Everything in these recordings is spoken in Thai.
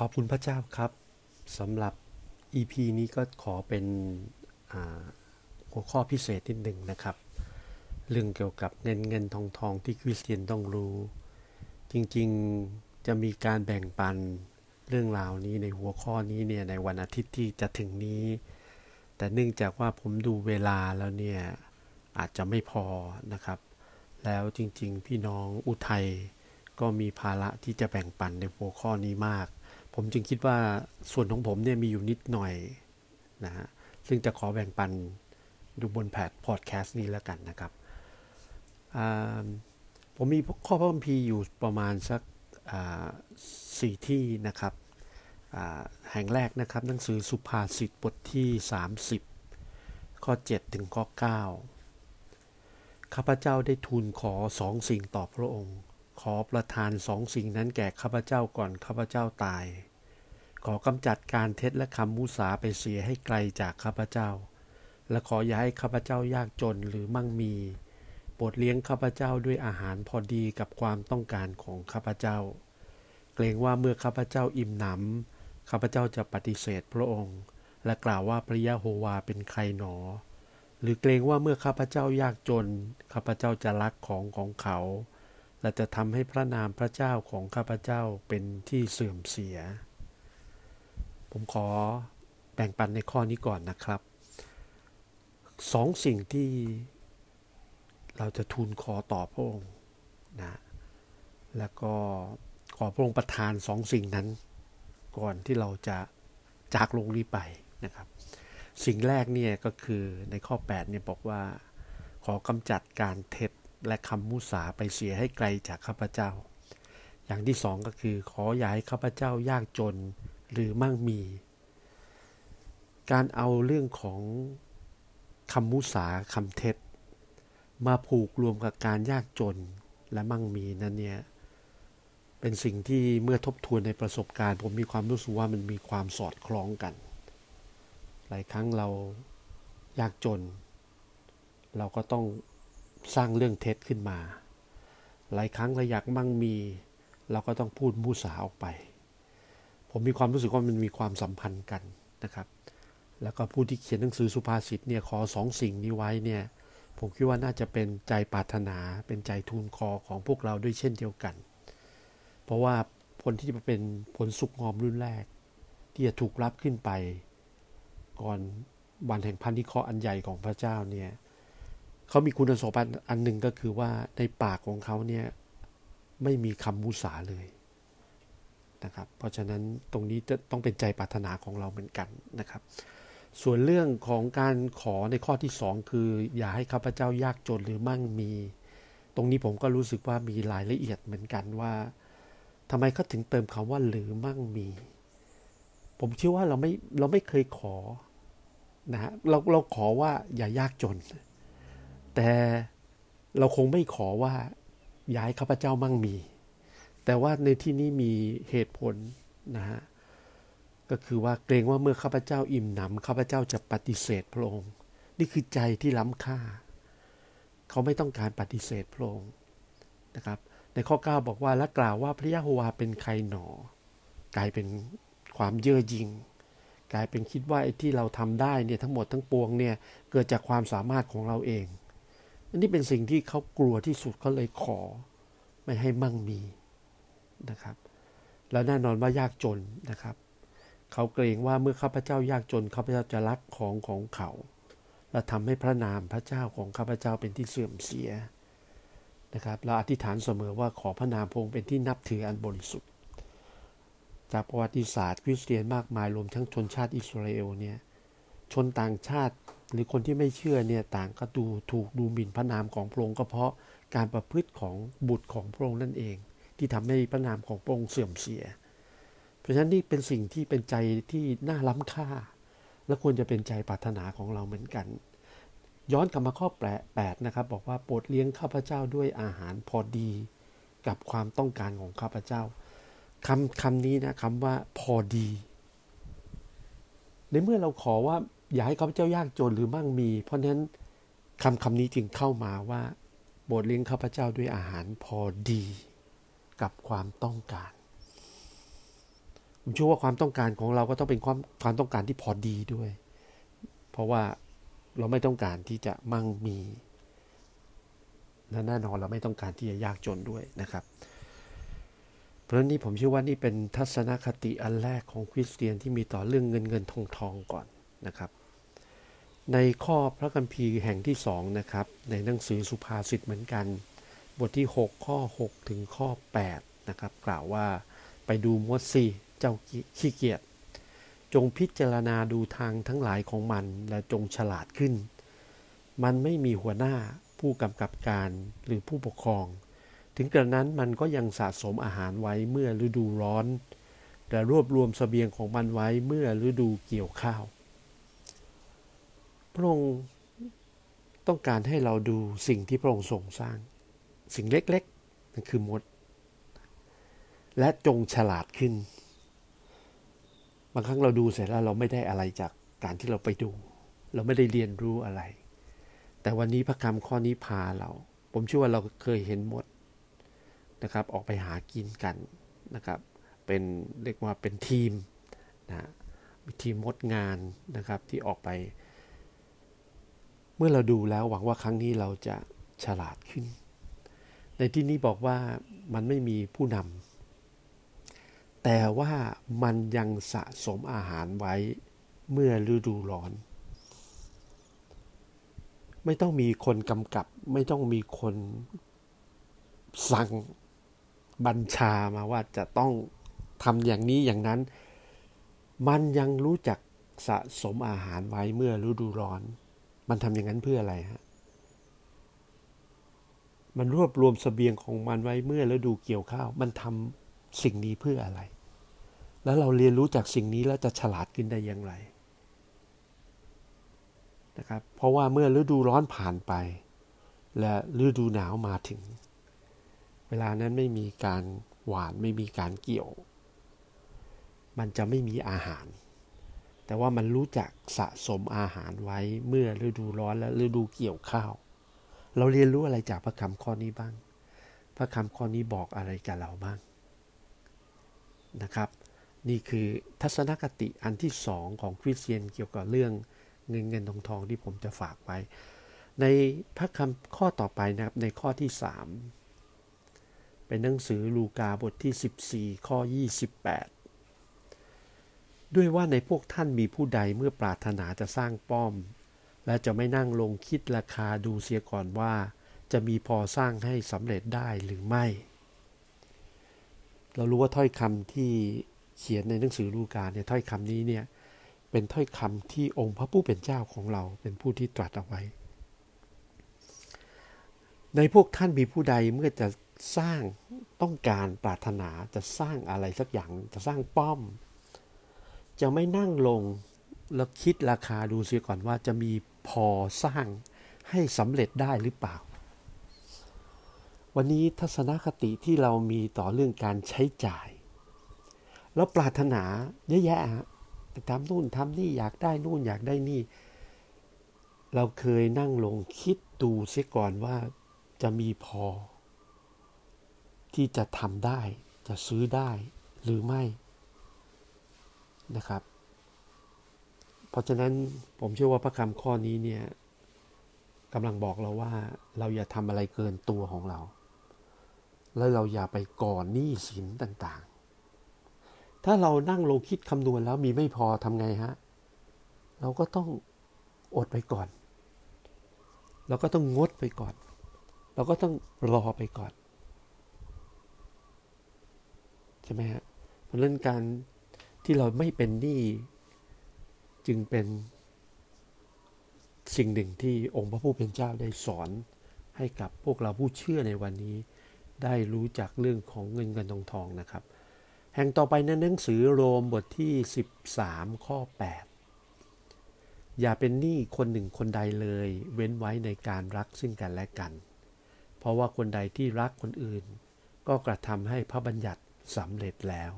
ขอบคุณพระเจ้าครับสำหรับ EP นี้ก็ขอเป็นหัวข้อพิเศษนิดหนึ่งนะครับ เรื่องเกี่ยวกับเงินเงินทองทองที่คริสเตียนต้องรู้ จริงๆจะมีการแบ่งปันเรื่องราวนี้ในหัวข้อนี้เนี่ยในวันอาทิตย์ที่จะถึงนี้ แต่เนื่องจากว่าผมดูเวลาแล้วเนี่ยอาจจะไม่พอนะครับ แล้วจริงๆ พี่น้องอุทัยก็มีภาระที่จะแบ่งปันในหัวข้อนี้มาก ผมจึงคิดว่าส่วนของผมเนี่ยมีอยู่นิดหน่อยนะฮะซึ่งจะขอแบ่งปันดูบนแพทพอดแคสต์นี้แล้วกันนะครับ ผมมีข้อพระคัมภีร์อยู่ประมาณสักสี่ที่นะครับแห่งแรกนะครับ หนังสือสุภาษิตบทที่ 30 ข้อ 7 ถึงข้อ 9 ข้าพเจ้าได้ทูลขอสองสิ่งต่อพระองค์ ขอประทานสองสิ่งนั้นแก่ข้าพเจ้าก่อนข้าพเจ้าตาย ขอกำจัดการเท็จและคำมุสาไปเสียให้ไกลจากข้าพเจ้า และขออย่าให้ข้าพเจ้ายากจนหรือมั่งมีโปรดเลี้ยงข้าพเจ้าด้วยอาหารพอดีกับความต้องการของข้าพเจ้า เกรงว่าเมื่อข้าพเจ้าอิ่มหนำข้าพเจ้าจะปฏิเสธพระองค์ และกล่าวว่าพระยะโฮวาเป็นใครหนอ หรือเกรงว่าเมื่อข้าพเจ้ายากจนข้าพเจ้าจะรักของของเขา และจะทำให้พระนามพระเจ้าของข้าพเจ้าเป็นที่เสื่อมเสีย ผมขอแบ่งปันในข้อนี้ก่อนนะครับสองสิ่งที่เราจะทูลขอต่อพระองค์นะแล้วก็ขอพระองค์ประทานสองสิ่งนั้น ก่อนที่เราจะจากโลกนี้ไปนะครับ สิ่งแรกเนี่ยก็คือในข้อ8เนี่ยบอกว่า ขอกำจัดการเท็จ และคำมุสาไปเสียให้ไกลจากข้าพเจ้า อย่างที่สองก็คือขออย่าให้ข้าพเจ้ายากจนหรือมั่งมี การเอาเรื่องของคำมุสาคำเท็จ มาผูกรวมกับการยากจนและมั่งมีนั้นเนี่ยเป็นสิ่งที่เมื่อทบทวนในประสบการณ์ ผมมีความรู้สึกว่ามันมีความสอดคล้องกัน หลายครั้งเรายากจน เราก็ต้อง สร้างเรื่องเท็จขึ้นมา หลายครั้งเราอยากมั่งมี เราก็ต้องพูดมุสาออกไป ผมมีความรู้สึกว่ามันมีความสัมพันธ์กันนะครับ แล้วก็ผู้ที่เขียนหนังสือสุภาษิตเนี่ยขอสองสิ่งนี้ไว้เนี่ยผมคิดว่าน่าจะเป็นใจปรารถนาเป็นใจทูลคอของพวกเราด้วยเช่นเดียวกัน เพราะว่าผลที่จะเป็นผลสุกงอมรุ่นแรก ที่จะถูกรับขึ้นไป ก่อนวันแห่งพันธิเคราะห์อันใหญ่ของพระเจ้าเนี่ย เขามีคุณสมบัติอันหนึ่งก็คือว่าในปากของเขาเนี่ยไม่มีคำมุสาเลยนะครับ เพราะฉะนั้นตรงนี้จะต้องเป็นใจปรารถนาของเราเหมือนกันนะครับ ส่วนเรื่องของการขอในข้อที่สองคือ อย่าให้ข้าพเจ้ายากจนหรือมั่งมี ตรงนี้ผมก็รู้สึกว่ามีรายละเอียดเหมือนกันว่าทำไมเขาถึงเติมคำว่าหรือมั่งมี ผมเชื่อว่าเราไม่เราไม่เคยขอนะฮะเราเราขอว่าอย่ายากจน แต่เราคงไม่ขอว่าย้ายข้าพเจ้ามั่งมี แต่ว่าในที่นี้มีเหตุผลนะฮะก็คือว่าเกรงว่าเมื่อข้าพเจ้าอิ่มหนำข้าพเจ้าจะปฏิเสธพระองค์ นี่คือใจที่ล้ำค่า เขาไม่ต้องการปฏิเสธพระองค์นะครับในข้อ 9 บอกว่าและกล่าวว่าพระยะโฮวาเป็นใครหนอ กลายเป็นความเย่อหยิ่งกลายเป็นคิดว่าไอ้ที่เราทำได้เนี่ยทั้งหมดทั้งปวงเนี่ยเกิดจากความสามารถของเราเอง อันนี้เป็นสิ่งที่เขากลัวที่สุดเขาเลยขอ ไม่ให้มั่งมีนะครับ แล้วแน่นอนว่ายากจนนะครับเขาเกรงว่าเมื่อข้าพเจ้ายากจนข้าพเจ้าจะรักของของเขา และทำให้พระนามพระเจ้าของข้าพเจ้าเป็นที่เสื่อมเสียนะครับเราอธิษฐานเสมอว่าขอพระนามพงเป็นที่นับถืออันบริสุทธิ์ จากประวัติศาสตร์คริสเตียนมากมายรวมทั้งชนชาติอิสราเอลเนี่ยชนต่างชาติ หรือคนที่ไม่เชื่อเนี่ยต่างก็ดูถูกดูหมิ่นพระนามของพระองค์ก็เพราะการประพฤติของบุตรของพระองค์นั่นเอง ที่ทำให้พระนามของพระองค์เสื่อมเสีย เพราะฉะนั้นนี่เป็นสิ่งที่เป็นใจที่น่าล้ำค่า และควรจะเป็นใจปรารถนาของเราเหมือนกัน ย้อนกลับมาข้อแปดนะครับ บอกว่าโปรดเลี้ยงข้าพเจ้าด้วยอาหารพอดีกับความต้องการของข้าพเจ้าคำคำนี้นะคำว่าพอดี ในเมื่อเราขอว่า อย่าให้ข้าพเจ้ายากจนหรือมั่งมี เพราะนั้นคำคำนี้จึงเข้ามาว่าโปรดเลี้ยงข้าพเจ้าด้วยอาหารพอดี กับความต้องการผมเชื่อว่าความต้องการของเราก็ต้องเป็นความความต้องการที่พอดีด้วย เพราะว่าเราไม่ต้องการที่จะมั่งมีและแน่นอนเราไม่ต้องการที่จะยากจนด้วยนะครับ เพราะนี้ผมเชื่อว่านี่เป็นทัศนคติอันแรกของคริสเตียนที่มีต่อเรื่องเงินเงินทองทองก่อน นะครับ ในข้อพระคัมภีร์แห่งที่สองนะครับ ในหนังสือสุภาษิตเหมือนกัน บทที่ 6 ข้อ 6 ถึงข้อ 8 นะครับ กล่าวว่าไปดูมดสิเจ้าขี้เกียจจงพิจารณาดูทางทั้งหลายของมันและจงฉลาดขึ้น มันไม่มีหัวหน้าผู้กำกับการหรือผู้ปกครอง ถึงกระนั้นมันก็ยังสะสมอาหารไว้เมื่อฤดูร้อนแต่รวบรวมสเสบียงของมันไว้เมื่อฤดูเกี่ยวข้าว พระองค์ต้องการให้เราดูสิ่งที่พระองค์ทรงสร้าง สิ่งเล็กๆนั่นคือมด และจงฉลาดขึ้น บางครั้งเราดูเสร็จแล้วเราไม่ได้อะไรจากการที่เราไปดู เราไม่ได้เรียนรู้อะไร แต่วันนี้พระคำข้อนี้พาเรา ผมเชื่อว่าเราเคยเห็นหมดนะครับ ออกไปหากินกันนะครับ เป็นเรียกว่าเป็นทีมนะทีมมดงานนะครับที่ออกไป เมื่อเราดูแล้วหวังว่าครั้งนี้เราจะฉลาดขึ้น ในที่นี้บอกว่ามันไม่มีผู้นำแต่ว่ามันยังสะสมอาหารไว้เมื่อฤดูร้อน ไม่ต้องมีคนกำกับ ไม่ต้องมีคนสั่งบัญชามาว่าจะต้องทำอย่างนี้อย่างนั้น มันยังรู้จักสะสมอาหารไว้เมื่อฤดูร้อน มันทำอย่างนั้นเพื่ออะไรฮะ มันรวบรวมสเสบียงของมันไว้เมื่อฤดูเกี่ยวข้าว มันทำสิ่งนี้เพื่ออะไร แล้วเราเรียนรู้จากสิ่งนี้แล้วจะฉลาดขึ้นได้อย่างไรนะครับ เพราะว่าเมื่อฤดูร้อนผ่านไป และฤดูหนาวมาถึง เวลานั้นไม่มีการหวานไม่มีการเกี่ยว มันจะไม่มีอาหาร แต่ว่ามันรู้จักสะสมอาหารไว้เมื่อฤดูร้อนและฤดูเกี่ยวข้าว เราเรียนรู้อะไรจากพระคำข้อนี้บ้าง พระคำข้อนี้บอกอะไรกับเราบ้างนะครับ นี่คือทัศนคติอันที่สองของคริสเตียนเกี่ยวกับเรื่องเงินเงินทองทองที่ผมจะฝากไว้ ในพระคำข้อต่อไปนะครับในข้อที่3เป็นหนังสือลูกาบทที่ 14 ข้อ 28 ด้วยว่าในพวกท่านมีผู้ใดเมื่อปรารถนาจะสร้างป้อม และจะไม่นั่งลงคิดราคาดูเสียก่อนว่า จะมีพอสร้างให้สำเร็จได้หรือไม่ เรารู้ว่าถ้อยคำที่เขียนในหนังสือลูกาเนี่ยถ้อยคำนี้เนี่ยเป็นถ้อยคำที่องค์พระผู้เป็นเจ้าของเราเป็นผู้ที่ตรัสเอาไว้ ในพวกท่านมีผู้ใดเมื่อจะสร้างต้องการปรารถนาจะสร้างอะไรสักอย่างจะสร้างป้อม จะไม่นั่งลงแล้วคิดราคาดูเสียก่อนว่าจะมีพอสร้างให้สำเร็จได้หรือเปล่า วันนี้ทัศนคติที่เรามีต่อเรื่องการใช้จ่าย แล้วปรารถนาเยอะแยะทำนู่นทำนี่อยากได้นู่นอยากได้นี่ เราเคยนั่งลงคิดดูเสียก่อนว่าจะมีพอ ที่จะทำได้จะซื้อได้หรือไม่ นะครับ เพราะฉะนั้นผมเชื่อว่าพระคำข้อนี้เนี่ยกำลังบอกเราว่าเราอย่าทำอะไรเกินตัวของเรา แล้วเราอย่าไปก่อนหนี้สินต่างๆ ถ้าเรานั่งลงคิดคำนวณแล้วมีไม่พอทำไงฮะ เราก็ต้องอดไปก่อน เราก็ต้องงดไปก่อน เราก็ต้องรอไปก่อน ใช่ไหมฮะ เพราะนั้นการ ที่เราไม่เป็นหนี้จึงเป็นสิ่งหนึ่งที่องค์พระผู้เป็นเจ้าได้สอนให้กับพวกเราผู้เชื่อในวันนี้ได้รู้จักเรื่องของเงินเงินทองทองนะครับ แห่งต่อไปในหนังสือโรมบทที่ 13 ข้อ 8 อย่าเป็นหนี้คนหนึ่งคนใดเลย เว้นไว้ในการรักซึ่งกันและกัน เพราะว่าคนใดที่รักคนอื่น ก็กระทำให้พระบัญญัติสำเร็จแล้ว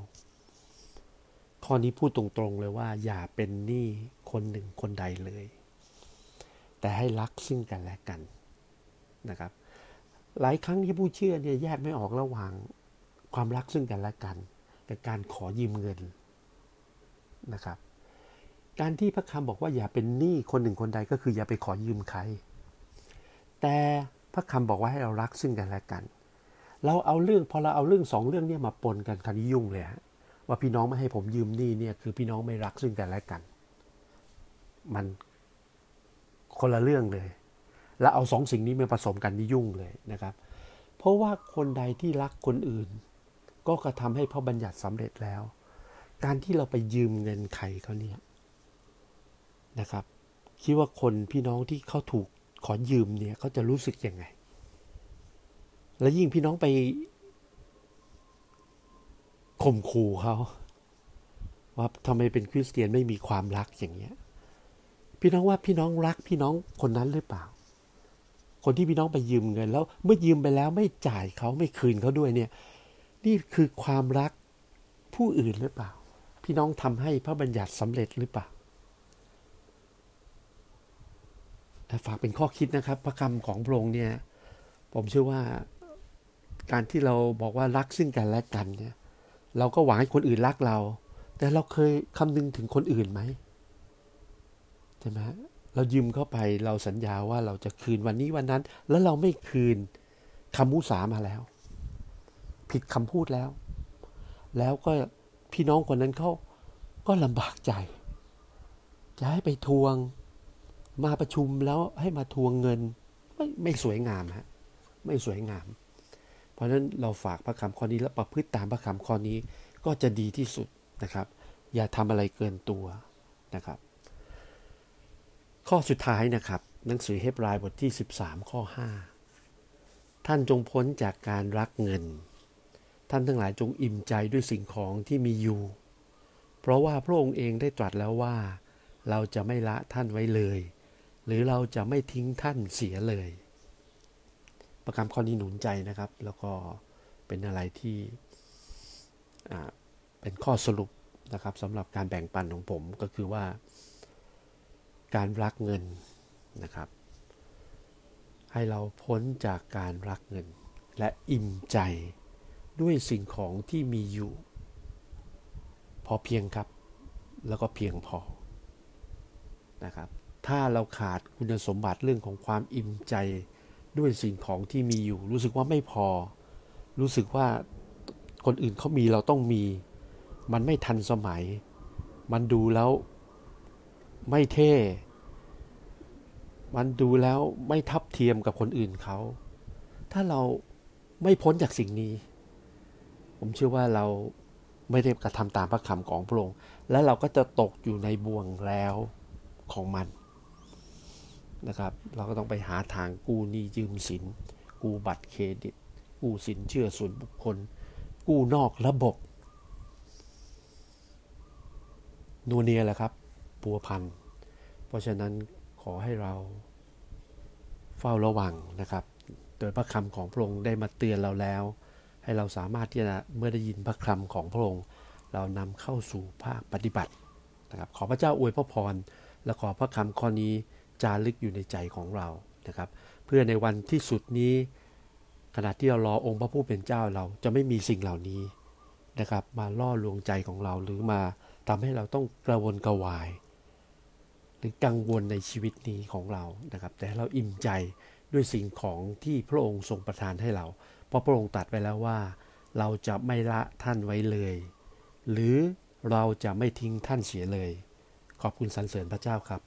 ข้อนี้พูดตรงๆเลยว่า อย่าเป็นหนี้คนหนึ่งคนใดเลย แต่ให้รักซึ่งกันและกันนะครับ หลายครั้งที่ผู้เชื่อเนี่ยแยกไม่ออกระหว่างความรักซึ่งกันและกันกับการขอยืมเงินนะครับ การที่พระคำบอกว่าอย่าเป็นหนี้คนหนึ่งคนใดก็คืออย่าไปขอยืมใคร แต่พระคำบอกว่าให้เรารักซึ่งกันและกัน เราเอาเรื่องพอเราเอาเรื่องสองเรื่องเนี้มาปนกันคันยุ่งเลยฮะ ว่าพี่น้องไม่ให้ผมยืมหนี้เนี่ยคือพี่น้องไม่รักซึ่งกันและกัน มันคนละเรื่องเลย แล้วเอาสองสิ่งนี้มาผสมกันนี่ยุ่งเลยนะครับ เพราะว่าคนใดที่รักคนอื่น ก็กระทำให้พระบัญญัติสำเร็จแล้ว การที่เราไปยืมเงินใครเขาเนี่ยนะครับ คิดว่าคนพี่น้องที่เขาถูกขอยืมเนี่ยเขาจะรู้สึกยังไง และยิ่งพี่น้องไป ข่มขู่เขาว่าทำไมเป็นคริสเตียนไม่มีความรักอย่างเงี้ย พี่น้องว่าพี่น้องรักพี่น้องคนนั้นหรือเปล่า คนที่พี่น้องไปยืมเงิน แล้วเมื่อยืมไปแล้วไม่จ่ายเขาไม่คืนเขาด้วยเนี่ย นี่คือความรักผู้อื่นหรือเปล่า พี่น้องทำให้พระบัญญัติสำเร็จหรือเปล่าฝากเป็นข้อคิดนะครับ พระคำของพระองค์เนี่ย ผมเชื่อว่าการที่เราบอกว่ารักซึ่งกันและกันเนี่ย เราก็หวังให้คนอื่นรักเรา แต่เราเคยคำนึงถึงคนอื่นไหมใช่ไหมเรายืมเข้าไปเราสัญญาว่าเราจะคืนวันนี้วันนั้น แล้วเราไม่คืนคำมุสามาแล้ว ผิดคำพูดแล้ว แล้วก็พี่น้องคนนั้นเขาก็ลำบากใจ จะให้ไปทวงมาประชุมแล้วให้มาทวงเงิน ไม่ไม่สวยงามฮะไม่สวยงาม เพราะฉะนั้นเราฝากพระคำข้อนี้และประพฤติตามพระคำข้อนี้ก็จะดีที่สุดนะครับ อย่าทำอะไรเกินตัวนะครับ ข้อสุดท้ายนะครับ หนังสือเฮบรายบทที่ 13 ข้อ 5 ท่านจงพ้นจากการรักเงิน ท่านทั้งหลายจงอิ่มใจด้วยสิ่งของที่มีอยู่ เพราะว่าพระองค์เองได้ตรัสแล้วว่า เราจะไม่ละท่านไว้เลย หรือเราจะไม่ทิ้งท่านเสียเลย ประคำข้อนี้หนุนใจนะครับ แล้วก็เป็นอะไรที่เป็นข้อสรุปนะครับสำหรับการแบ่งปันของผมก็คือว่า การรักเงินนะครับ ให้เราพ้นจากการรักเงิน และอิ่มใจด้วยสิ่งของที่มีอยู่ พอเพียงครับ แล้วก็เพียงพอนะครับ ถ้าเราขาดคุณสมบัติเรื่องของความอิ่มใจ ด้วยสิ่งของที่มีอยู่ รู้สึกว่าไม่พอ รู้สึกว่าคนอื่นเขามีเราต้องมี มันไม่ทันสมัย มันดูแล้วไม่เท่ มันดูแล้วไม่ทับเทียมกับคนอื่นเขา ถ้าเราไม่พ้นจากสิ่งนี้ ผมเชื่อว่าเราไม่ได้กระทำตามพระคำของพระองค์ และเราก็จะตกอยู่ในบ่วงแล้วของมัน นะครับ เราก็ต้องไปหาทางกู้หนี้ยืมสิน กู้บัตรเครดิต กู้สินเชื่อส่วนบุคคล กู้นอกระบบนัวเนียแหละครับปัวพัน เพราะฉะนั้นขอให้เราเฝ้าระวังนะครับ โดยพระคำของพระองค์ได้มาเตือนเราแล้ว ให้เราสามารถที่จะเมื่อได้ยินพระคำของพระองค์ เรานำเข้าสู่ภาคปฏิบัตินะครับ ขอพระเจ้าอวยพระพรและขอพระคำข้อนี้ จารึกอยู่ในใจของเรานะครับ เพื่อในวันที่สุดนี้ ขณะที่เรารอองค์พระผู้เป็นเจ้าเราจะไม่มีสิ่งเหล่านี้นะครับ มาล่อลวงใจของเราหรือมาทำให้เราต้องกระวนกระวาย หรือกังวลในชีวิตนี้ของเรานะครับ แต่เราอิ่มใจด้วยสิ่งของที่พระองค์ทรงประทานให้เรา เพราะพระองค์ตัดไว้แล้วว่า เราจะไม่ละท่านไว้เลย หรือเราจะไม่ทิ้งท่านเสียเลย ขอบคุณสรรเสริญพระเจ้าครับ